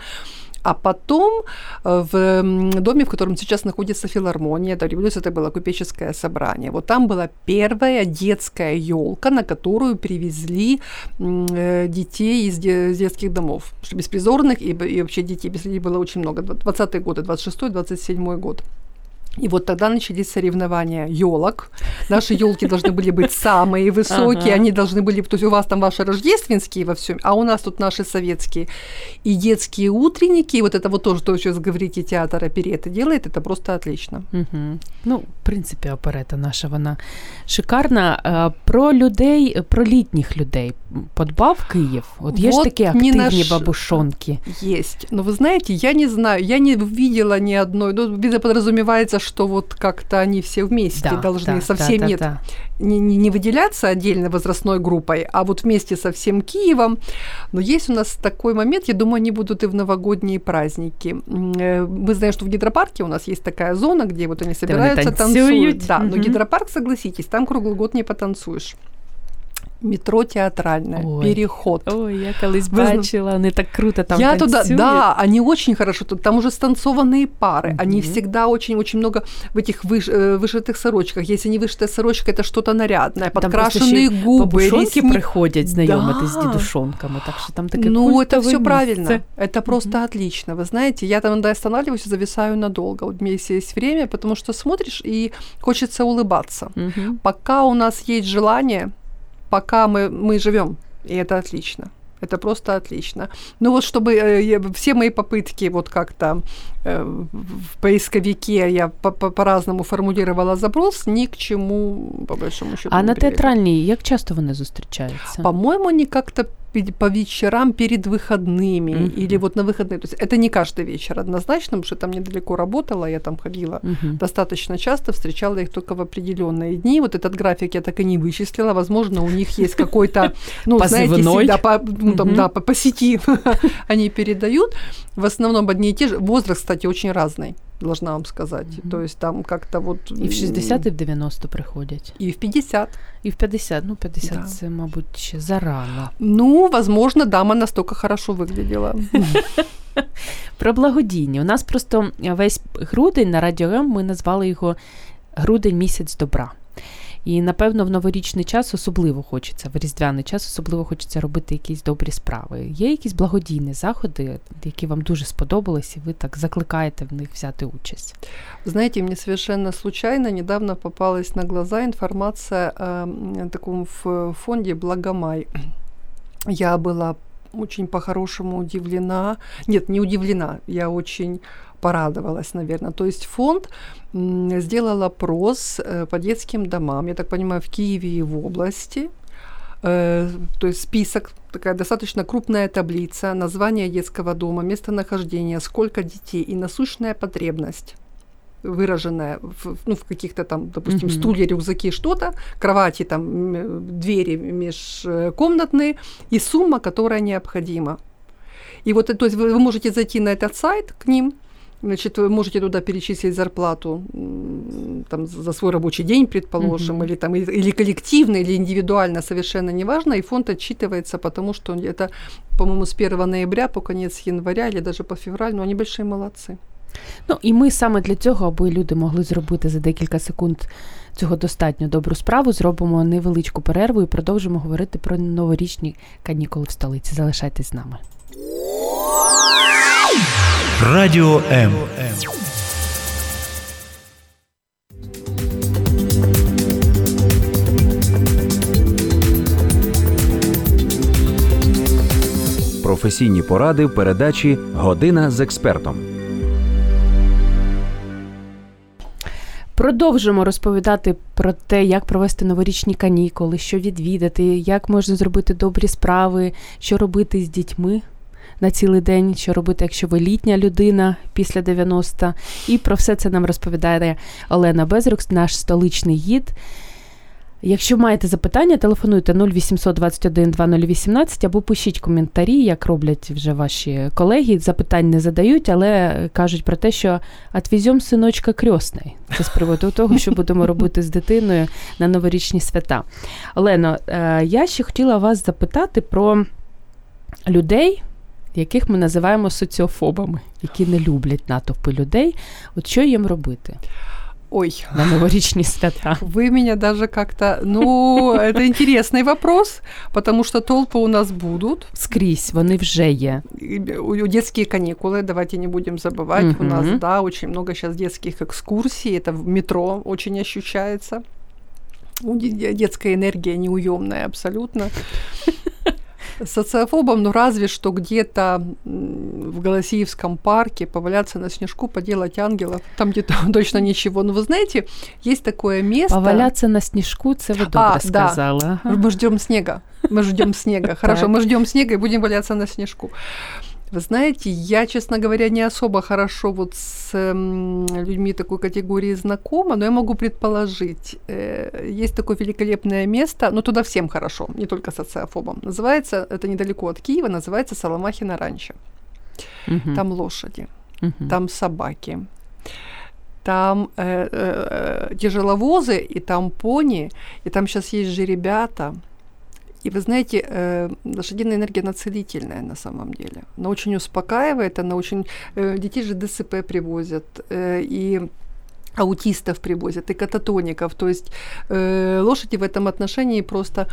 А потом э, в доме, в котором сейчас находится филармония, до революции это было купеческое собрание. Вот там была первая детская елка, на которую привезли э, детей из, де- из детских домов, беспризорных и, и вообще детей людей было очень много. 20-е годы, 26-27 год. И вот тогда начались соревнования елок. Наши елки должны были быть самые высокие, Ага. они должны были, то есть у вас там ваши рождественские во всем, а у нас тут наши советские. И детские утренники, и вот это вот тоже, то, что говорите, театр опереты делает, это просто отлично. Угу. Ну, в принципі, оперета наша вона шикарна. Е, Про людей, про літніх людей подбав Київ. От є ж Вот такі не активні наш- бабушонки. Есть. Но вы знаете, я не знаю, я не видела ни одной, ну, видно, подразумевается, что вот как-то они все вместе Да, должны да, совсем да, да, нет да. не, не, не выделяться отдельно возрастной группой, а вот вместе со всем Киевом. Но есть у нас такой момент, я думаю, они будут и в новогодние праздники. Э, Мы знаем, что в гидропарке у нас есть такая зона, где вот они собираются, танцуют. танцуют. Да, но Мгм. гидропарк, согласитесь, там круглый год не потанцуешь. Метро театральное, Ой. переход. Ой, я колись бачила, вони так круто там я туда, танцюють. да, они очень хорошо, тут- там уже станцованные пары, они Мгм. всегда очень-очень много в этих выш- э, вышитых сорочках. Если не вышитая сорочка, это что-то нарядное, Там подкрашенные й губы, бабушонки ресни- приходять знайомитись з Да. дідушонками, так що там таке Ну, это все місце. правильно. Это просто отлично. Вы знаете, я там иногда останавливаюсь и зависаю надолго. Вот у меня есть время, потому что смотришь и хочется улыбаться. Мгм. Пока у нас есть желание, пока мы, мы живем, и это отлично. Это просто отлично. Ну вот чтобы э, все мои попытки вот как-то э, в поисковике я по- по- по-разному формулировала запрос, ни к чему, по большому счету, А на театральній як часто вони зустрічаються? По-моему, они как-то по вечерам перед выходными Мгм. или вот на выходные. То есть это не каждый вечер однозначно, потому что там недалеко работала, я там ходила Мгм. достаточно часто, встречала их только в определенные дни. Вот этот график я так и не вычислила. Возможно, у них есть какой-то, ну, знаете, всегда по, ну, там, да, по сети они передают. В основном одни и те же. Возраст, кстати, очень разный, должна вам сказать. Мгм. То есть там как-то вот... І в 60, і в 90 приходять. И в 50. І в 50. Ну, 50 Да. це, мабуть, ще зарано. Ну, возможно, дама настолько хорошо выглядела. Про благодійні. У нас просто весь грудень на Радіо М ми назвали його Грудень місяць добра. І напевно в новорічний час особливо хочеться, в різдвяний час особливо хочеться робити якісь добрі справи. Є якісь благодійні заходи, які вам дуже сподобались, і ви так закликаєте в них взяти участь. Знаете, мне совершенно случайно недавно попалась на глаза информация о м, таком фонде «Благомай». Я была очень по-хорошему удивлена. Нет, не удивлена, я очень порадовалась, наверное. То есть фонд сделал опрос э, по детским домам, я так понимаю, в Киеве и в области. Э, То есть список, такая достаточно крупная таблица, название детского дома, местонахождение, сколько детей и насущная потребность выраженная в, ну, в каких-то там, допустим, Мгм. стулья, рюкзаки, что-то, кровати, там, двери межкомнатные и сумма, которая необходима. И вот, э, то есть вы, вы можете зайти на этот сайт к ним, значит, вы можете туда перечислить зарплату м, там, за свой рабочий день, предположим, Мгм. или, там, или, или коллективно, или индивидуально, совершенно неважно, и фонд отчитывается, потому что это, по-моему, с 1 ноября по конец января или даже по февраль, но они большие молодцы. Ну і ми саме для цього, аби люди могли зробити за декілька секунд цього достатньо добру справу, зробимо невеличку перерву і продовжимо говорити про новорічні канікули в столиці. Залишайтесь з нами. Радіо М. Професійні поради в передачі Година з експертом. Продовжимо розповідати про те, як провести новорічні канікули, що відвідати, як можна зробити добрі справи, що робити з дітьми на цілий день, що робити, якщо ви літня людина після 90. І про все це нам розповідає Олена Безрук, наш столичний гід. Якщо маєте запитання, телефонуйте 0800 21 2018 або пишіть коментарі, як роблять вже ваші колеги. Запитань не задають, але кажуть про те, що «отвезем синочка крьосний. Це з приводу того, що будемо робити з дитиною на новорічні свята. Олено, е, я ще хотіла вас запитати про людей, яких ми називаємо соціофобами, які не люблять натовпи людей. От що їм робити Ой, на новорічні свята? Вы меня даже как-то... Ну, это интересный вопрос, потому что толпы у нас будут. Скрізь вони вже є. И у- Детские каникулы, давайте не будем забывать. У нас, Мгм. да, очень много сейчас детских экскурсий. Это в метро очень ощущается. У де- де- Детская энергия неуемная абсолютно. Социофобом, ну разве что где-то в Голосиевском парке поваляться на снежку, поделать ангелов. Там где-то точно ничего. Но вы знаете, есть такое место... Поваляться на сніжку, це ви добре А, да. сказали. Ага. Мы ждем снега. Мы ждем снега. Хорошо, мы ждем снега и будем валяться на снежку. Вы знаете, я, честно говоря, не особо хорошо вот с м, людьми такой категории знакома, но я могу предположить, э, есть такое великолепное место, но туда всем хорошо, не только социофобам. Называется, это недалеко от Киева, называется Соломахина ранчо. Мгм. Там лошади, Мгм. там собаки, там э, э, тяжеловозы, и там пони, и там сейчас есть же ребята, И вы знаете, э, лошадиная энергия, она целительная на самом деле. Она очень успокаивает, она очень... Э, детей же ДСП привозят, э, и аутистов привозят и кататоников. То есть э, лошади в этом отношении просто...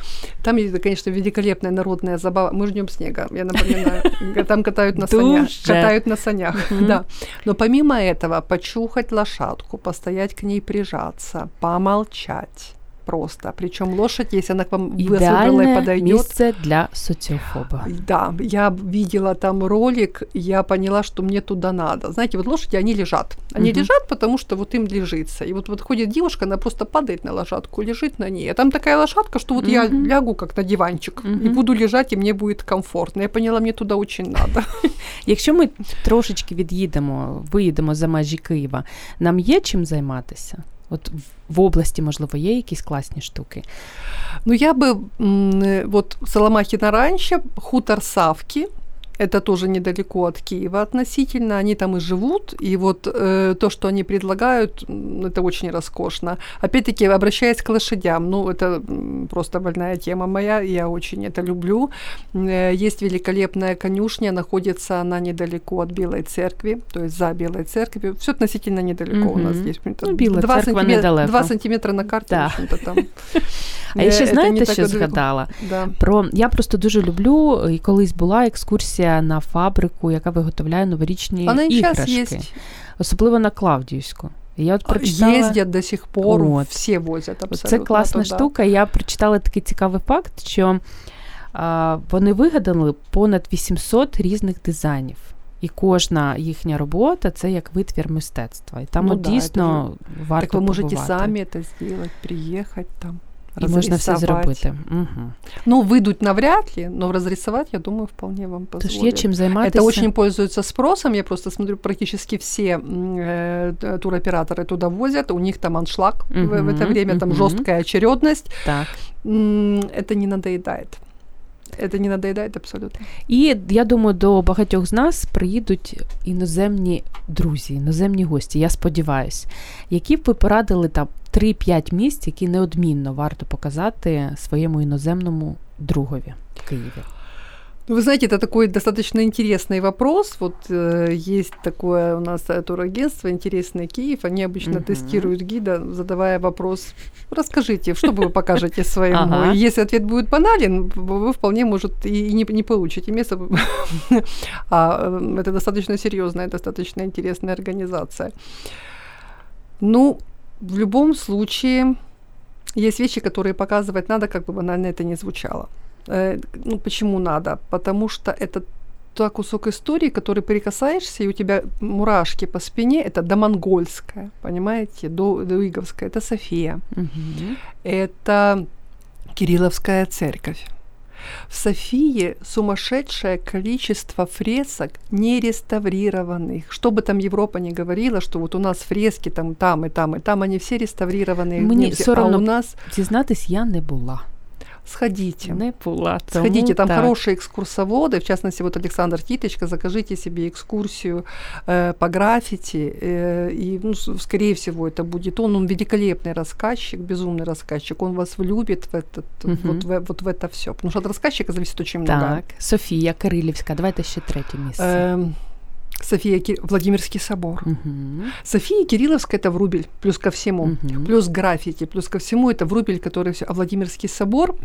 Там, есть, конечно, великолепная народная забава. Мы ждем снега, я напоминаю. Там катают на санях. Катают на санях, да. Но помимо этого, почухать лошадку, постоять к ней прижаться, помолчать просто. Причем лошадь, если она к вам высунула и подойдет. место для социофоба. Да, я видела там ролик, я поняла, что мне туда надо. Знаете, вот лошади, они лежат. Они угу. лежат, потому что вот им лежится. И вот, вот ходит девушка, она просто падает на лошадку, лежит на ней. А там такая лошадка, что вот угу. я лягу как на диванчик угу. и буду лежать, и мне будет комфортно. Я поняла, мне туда очень надо. Якщо ми трошечки від'їдемо, виїдемо за межі Києва, нам є чим займатися? От в області, можливо, є якісь класні штуки? Ну, я би вот Соломахина раньше, хутор Савки, Это тоже недалеко от Киева относительно. Они там и живут. И вот э, то, что они предлагают, это очень роскошно. Опять-таки, обращаясь к лошадям, ну, это просто больная тема моя, я очень это люблю. Э, есть великолепная конюшня, находится она недалеко от Белой церкви, то есть за Белой церковью. Все относительно недалеко mm-hmm. у нас есть. Ну, Біла 2 церква сантиметра, недалеко. 2 сантиметра на карті, да. в там. А я ще знаєте, що згадала? Да. Про Я просто дуже люблю, і колись була екскурсія на фабрику, яка виготовляє новорічні Вона іграшки. Особливо на Клавдіївську. Я от прочитала... Їздять до сих пор, от. всі возять абсолютно. Це класна туди. штука. Я прочитала такий цікавий факт, що а, вони вигадали понад 800 різних дизайнів. І кожна їхня робота це як витвір мистецтва. І там ну, от да, дійсно варто Так ви можете самі це зробити, приїхати там. І можна все зробити. Угу. Ну, выйдут навряд ли, но разрисовать, я думаю, вполне вам позволят. Тож є чим займатися. Это очень пользуется спросом. Я просто смотрю, практически все э, туроператоры туда возят. У них там аншлаг угу, в, в это время, угу. там жесткая очередность. Так. Это не надоедает. Це не надоїдає абсолютно. І я думаю, до багатьох з нас приїдуть іноземні друзі, іноземні гості. Я сподіваюся, які б ви порадили там 3-5 місць, які неодмінно варто показати своєму іноземному другові в Києві. Ну, вы знаете, это такой достаточно интересный вопрос. Вот э, есть такое у нас турагентство «Интересный Киев». Они обычно uh-huh. тестируют гида, задавая вопрос «Расскажите, что вы покажете своему?» ага. Если ответ будет банален, вы вполне, может, и не, не получите место. а э, это достаточно серьезная, достаточно интересная организация. Ну, в любом случае, есть вещи, которые показывать надо, как бы банально это не звучало. Э, ну, почему надо? Потому что это тот кусок истории, который прикасаешься, и у тебя мурашки по спине, это домонгольская, понимаете, до, доиговская, это София, угу. это Кирилловская церковь. В Софии сумасшедшее количество фресок не реставрированных. Что бы там Европа не говорила, что вот у нас фрески там, там и там, и там, они все реставрированные. Мне все равно а у нас... Зізнатись, я не була Сходите. Не була. Сходите, там так. хорошие экскурсоводы, в частности, вот Александр Титочка, закажите себе экскурсию э, по граффити, э, и, ну, скорее всего, это будет он, он великолепный рассказчик, безумный рассказчик, он вас влюбит в, этот, угу. вот, в, вот в это все, потому что от рассказчика зависит очень много. Так, София Кирилівська, давайте ще третє місце. Э, София Кир... Владимирский собор. Угу. София Кирилловская это Врубель, плюс ко всему, угу. плюс граффити, плюс ко всему это Врубель, который все. А Владимирский собор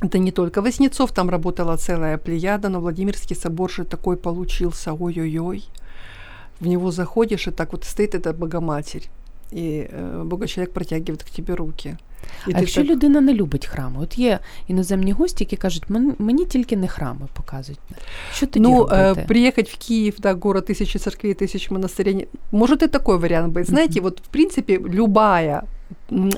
это не только Воснецов, там работала целая плеяда, но Владимирский собор же такой получился, ой-ой-ой. В него заходишь, и так вот стоит эта Богоматерь, и э, Бога-человек протягивает к тебе руки. І а якщо так... людина не любить храми, от є іноземні гості, які кажуть, мені тільки не храми показують. Що тоді ну, робити? Э, приехать в Киев, да, город тысячи церквей, тысяч монастырей, может и такой вариант быть. Знаете, mm-hmm. вот в принципе любая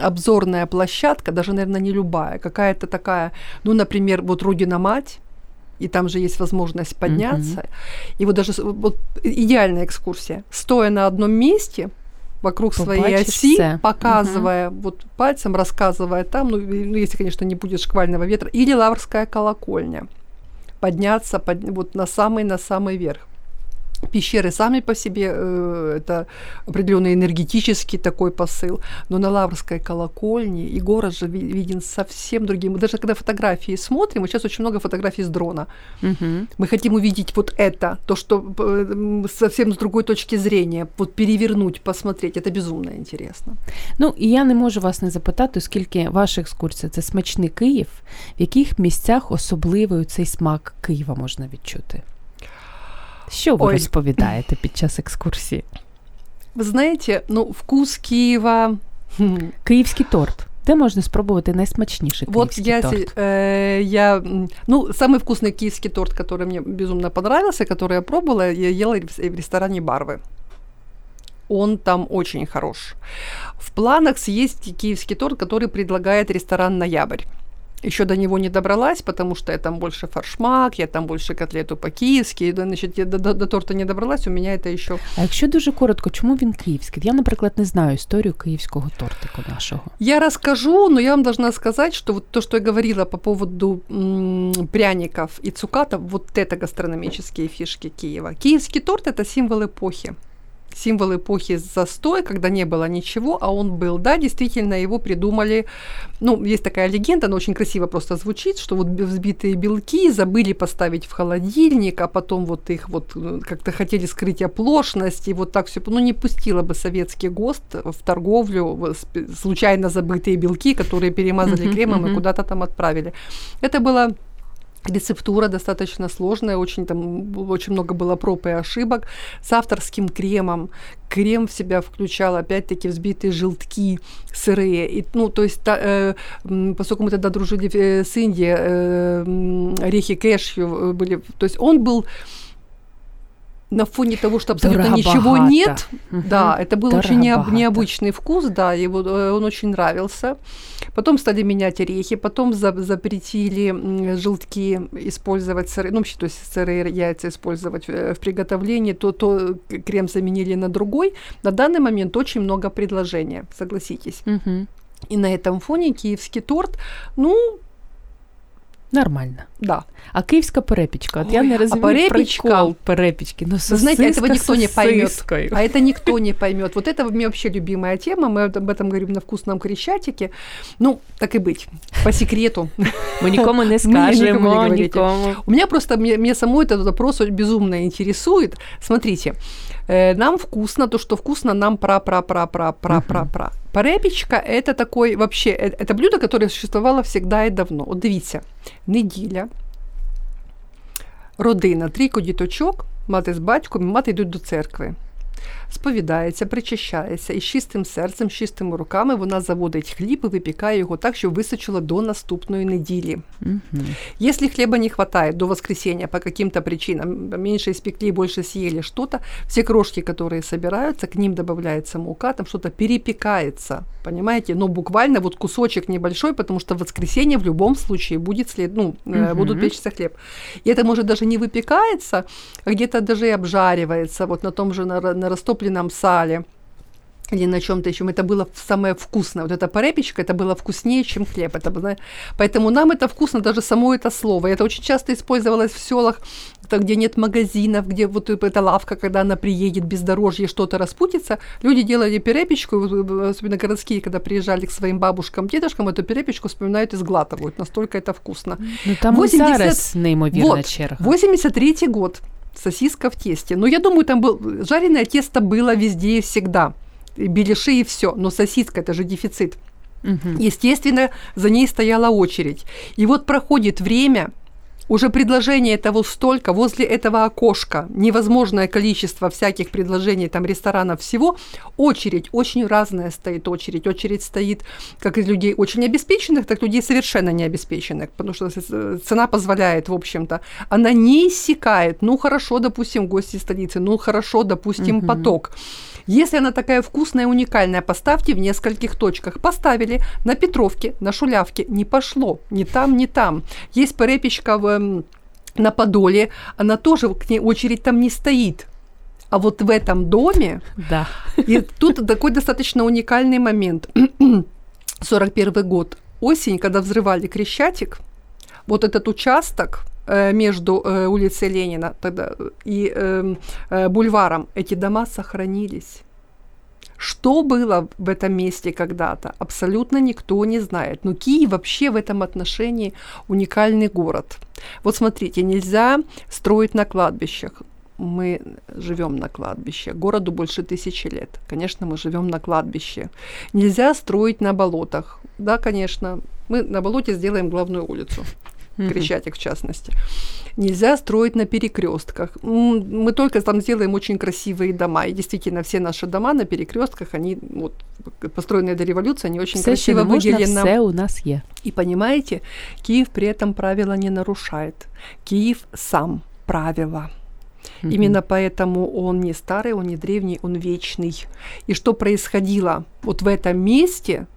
обзорная площадка, даже, наверное, не любая, какая-то такая, ну, например, вот Родина-мать, и там же есть возможность подняться. Mm-hmm. И вот даже вот идеальная экскурсия. Стоя на одном месте, вокруг своей оси, показывая угу. вот пальцем, рассказывая там, ну, ну, если, конечно, не будет шквального ветра, или Лаврская колокольня. Подняться под, вот на самый, на самый верх. Пещеры сами по себе э, это определенный энергетический такой посыл, но на Лаврской колокольне и город же ви- виден совсем другим. Даже когда фотографии смотрим, мы сейчас очень много фотографий с дрона. Угу. Мы хотим увидеть вот это, то, что э, м, совсем с другой точки зрения, вот перевернуть, посмотреть. Это безумно интересно. Ну і я не можу вас не запитати, оскільки ваша екскурсія це смачний Київ, в яких місцях особливий цей смак Києва можна відчути? Що ви Ой. розповідаєте під час екскурсії? Вы знаете, ну, вкус Киева... хм, Київський торт. Де можна спробувати найсмачніший Вот київський я, торт? се- э, я, м, ну, самый вкусный киевский торт, который мне безумно понравился, который я пробовала, я ела в в ресторане Барвы. Он там очень хорош. В планах съесть киевский торт, который предлагает ресторан «Ноябрь». Еще до него не добралась, потому что я там больше форшмак, я там больше котлету по-киевски. Да, Значит, я до, до- до торта не добралась, у меня это еще А якщо дуже коротко, чому він київський? Я, наприклад, не знаю історію київського тортику нашого. Я расскажу, но я вам должна сказать, что вот то, что я говорила по поводу м, пряников и цукатов, вот это гастрономические фишки Киева. Киевский торт – это символ эпохи. Символ эпохи застоя, когда не было ничего, а он был. Да, действительно, его придумали. Ну, есть такая легенда, она очень красиво просто звучит, что вот взбитые белки забыли поставить в холодильник, а потом вот их вот э, как-то хотели скрыть оплошность, и вот так все, ну, не пустила бы советский ГОСТ в торговлю случайно забытые белки, которые перемазали кремом и куда-то там отправили. Это было Рецептура достаточно сложная, очень там очень много было проб и ошибок с авторским кремом. Крем в себя включал опять-таки взбитые желтки сырые. И, ну, то есть, та- э, поскольку мы тогда дружили э, с Индией, э, орехи кэшью э, были, то есть он был на фоне того, что абсолютно ничего Дорого-богато. нет, Мгм. да, это был очень необ- необычный вкус, да, его, э, он очень нравился. Потом стали менять орехи, потом за- запретили желтки использовать сырые, ну, вообще, то есть сырые яйца использовать э, в приготовлении, то, то к- крем заменили на другой. На данный момент очень много предложения, согласитесь. Угу. И на этом фоне киевский торт, ну, Нормально. да. А київська перепічка? От я Ой, не а розумію перепічка? прикол перепічки. Ну, Вы знаете, этого сосиска никто не поймет. сосискою. А это никто не поймет. Вот это у меня вообще любимая тема. Мы об этом говорим на вкусном крещатике. Ну, так и быть, по секрету. Ми нікому не Ні, нікому не скажемо, говорите. нікому. У меня просто, мне, мне самой этот вопрос очень безумно интересует. Смотрите, э, нам вкусно то, что вкусно нам пра-пра-пра-пра-пра-пра-пра. Перепічка – это такой вообще, э, это блюдо, которое существовало всегда и давно. От дивіться, неділя, родина, трійко діточок, мати з батьком, і мати йдуть до церкви. Сповідається, причащається і з чистим серцем, з чистими руками вона заводить хліб і випікає його так, щоб височило до наступної неділі. Мгм. Если хлеба не хватает до воскресенья по каким-то причинам, меньше испекли, больше съели что-то, все крошки, которые собираются, к ним добавляется мука, там что-то перепекается, понимаете? Но буквально вот кусочек небольшой, потому что в воскресенье в любом случае будет след, ну, э, Мгм. будут печься хлеб. И это может даже не выпекается, а где-то даже и обжаривается вот на том же на, ра- на растопленном сале или на чем-то еще. Это было самое вкусное. Вот эта порепечка, это было вкуснее, чем хлеб. Это, знаете, Поэтому нам это вкусно, даже само это слово. Это очень часто использовалось в селах, это где нет магазинов, где вот эта лавка, когда она приедет, бездорожье, что-то распутится. Люди делали перепечку, э, особенно городские, когда приезжали к своим бабушкам, дедушкам, эту перепечку вспоминают и сглатывают. Настолько это вкусно. Ну там 80 і зараз неймовірна Вот, черга. 83 год. Сосиска в тесте. Ну, я думаю, там был... Жареное тесто было везде и всегда. И беляши и все. Но сосиска – это же дефицит. Мгм. Естественно, за ней стояла очередь. И вот проходит время, уже предложение того столько, возле этого окошка, невозможное количество всяких предложений, там ресторанов всего, очередь, очень разная стоит очередь. Очередь стоит как из людей очень обеспеченных, так и людей совершенно необеспеченных, потому что цена позволяет, в общем-то. Она не иссякает. Ну, хорошо, допустим, гости столицы, ну, хорошо, допустим, Мгм. поток. Если она такая вкусная, уникальная, поставьте в нескольких точках. Поставили на Петровке, на Шулявке, не пошло, ни там, ни там. Есть перепечка в, на Подоле, она тоже, к ней очередь там не стоит. А вот в этом доме, Да. и тут такой достаточно уникальный момент. 41 год, осень, когда взрывали Крещатик, вот этот участок, э, между э, улицей Ленина тогда и э, э, бульваром, эти дома сохранились. Что было в этом месте когда-то, абсолютно никто не знает. Но Киев вообще в этом отношении уникальный город. Вот смотрите, нельзя строить на кладбищах. Мы живем на кладбище. Городу больше тысячи лет. Конечно, мы живем на кладбище. Нельзя строить на болотах. Да, конечно. Мы на болоте сделаем главную улицу. Крещатик в частности. Нельзя строить на перекрестках. Мы только там сделаем очень красивые дома. И действительно, все наши дома на перекрестках, они вот, построенные до революции, они очень Все, красиво можна, выделены. все у нас є. И понимаете, Киев при этом правила не нарушает. Киев сам правила. Мгм. Именно поэтому он не старый, он не древний, он вечный. И что происходило вот в этом месте,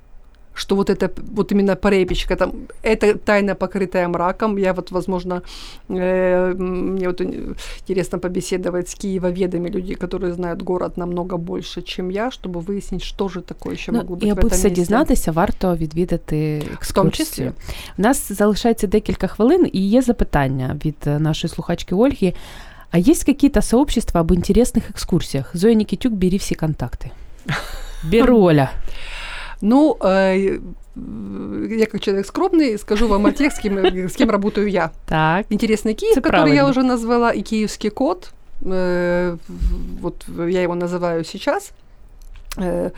что вот это вот именно препечка, там, это тайна, покрытая мраком. Я вот, возможно, э, м, мне вот ин- интересно побеседовать с киевоведами, люди, которые знают город намного больше, чем я, чтобы выяснить, что же такое еще могло Ну, быть і в аби этом все месте. дізнатися, варто відвідати екскурсію. числі. У нас залишається декілька хвилин, і є запитання від е, нашої слухачки Ольги. А есть какие-то сообщества об интересных экскурсиях? Зоя Никитюк, бери все контакты. Беру, Оля. Ну, э, я как человек скромный скажу вам о тех, с кем, с кем работаю я. Так. Интересный Киев, Это который я правильно. уже назвала, и киевский код. Э, вот я его называю сейчас. Э,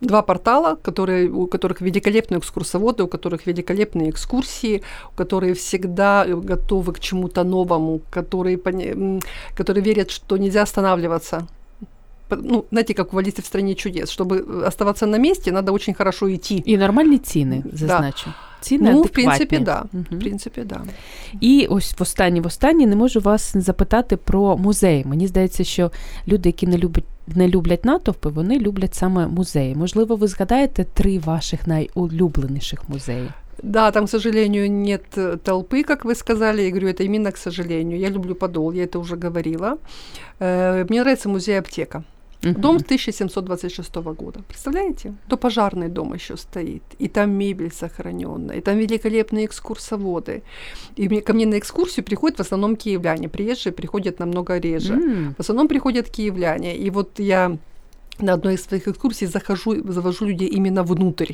Два портала, которые, у которых великолепные экскурсоводы, у которых великолепные экскурсии, которые всегда готовы к чему-то новому, которые, которые верят, что нельзя останавливаться П- Ну, знаете, как в Алисе в стране чудес. Чтобы оставаться на месте, надо очень хорошо идти. І нормальні ціни, зазначу. Ціни ну, в адекватні. принципе, да. Мгм. В принципе, да. І ось в останній в останній не можу вас не запитати про музей. Мені здається, що люди, які не люблять не люблять натовпи, вони люблять саме музеї. Можливо, ви згадаєте три ваших найулюбленіших музеї. Да, там, к сожалению, нет э, толпы, как вы сказали. Я говорю, это именно к сожалению. Я люблю Подол, я это уже говорила. Э, Мне нравится музей аптека. Мгм. Дом 1726 года. Представляете? То пожарный дом еще стоит. И там мебель сохраненная. И там великолепные экскурсоводы. И мне, ко мне на экскурсию приходят в основном киевляне. Приезжие приходят намного реже. М, В основном приходят киевляне. И вот я на одной из своих экскурсий захожу, завожу людей именно внутрь.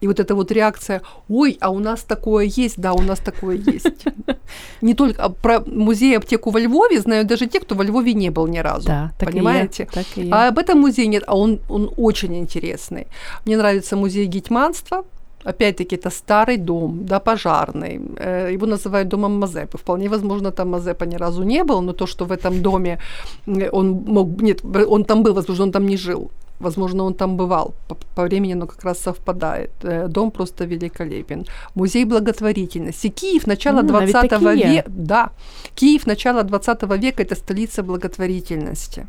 И вот эта вот реакция, ой, а у нас такое есть, да, у нас такое есть. Не только а про музей аптеку во Львове знают даже те, кто во Львове не был ни разу. Да, так Понимаете? І є, так і є. А об этом музее нет, а он, он очень интересный. Мне нравится музей гетьманства. Опять-таки, это старый дом, да, пожарный. Э, Его называют домом Мазепы. Вполне возможно, там Мазепа ни разу не был, но то, что в этом доме э, он мог... Нет, он там был, возможно, он там не жил. Возможно, он там бывал. По, по времени оно как раз совпадает. Э, Дом просто великолепен. Музей благотворительности. Киев, начало М, навіть 20 такі є. века. Да. Киев, начало 20 века – это столица благотворительности.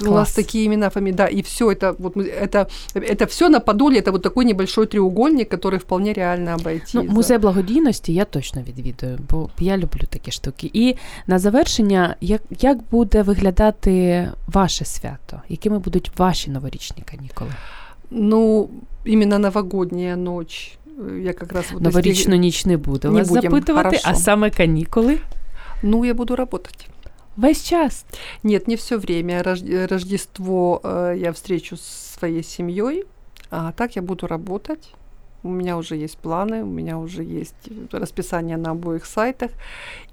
У нас Класс. такие имена, фамилии, да, и все это, вот мы- это, это все на Подоле, это вот такой небольшой треугольник, который вполне реально обойти. Ну, за- музей благодійності я точно відвідую, бо я люблю такі штуки. І на завершення, як, як буде виглядати ваше свято? Якими будуть ваші новорічні канікули? Ну, именно новогодняя ночь. э, Я как раз вот Новорічну ніч не буду Не вас будем, запитувати, а хорошо. саме канікули Ну, я буду работать. Весь час. Нет, не все время. Рож- Рождество э, я встречу с своей семьей, а так я буду работать. У меня уже есть планы, у меня уже есть расписание на обоих сайтах.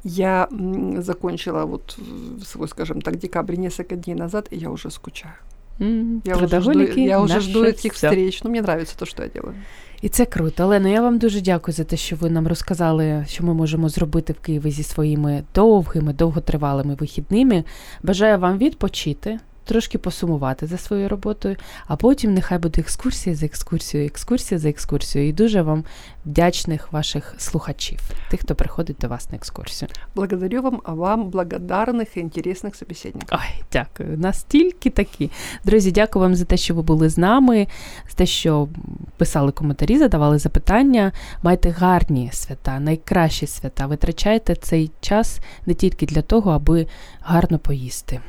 Я м, закончила вот э, свой, скажем так, декабрь несколько дней назад, и я уже скучаю. М, Я уже жду, я уже жду этих всё. встреч. Ну, мне нравится то, что я делаю. І це круто. Олено, я вам дуже дякую за те, що ви нам розказали, що ми можемо зробити в Києві зі своїми довгими, довготривалими вихідними. Бажаю вам відпочити, трошки посумувати за своєю роботою, а потім нехай буде екскурсія за екскурсією, екскурсія за екскурсією. І дуже вам вдячних ваших слухачів, тих, хто приходить до вас на екскурсію. Благодарю вам, а вам благодарных и интересных собеседников. Ой, дякую. Настільки такі. Друзі, дякую вам за те, що ви були з нами, за те, що писали коментарі, задавали запитання. Майте гарні свята, найкращі свята. Витрачайте цей час не тільки для того, аби гарно поїсти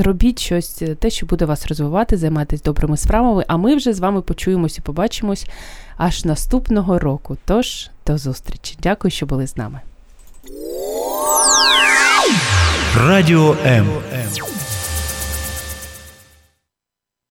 робіть щось, е, те, що буде вас розвивати, займатися добрими справами. А ми вже з вами почуємось і побачимось аж наступного року. Тож до зустрічі. Дякую, що були з нами. Радіо М.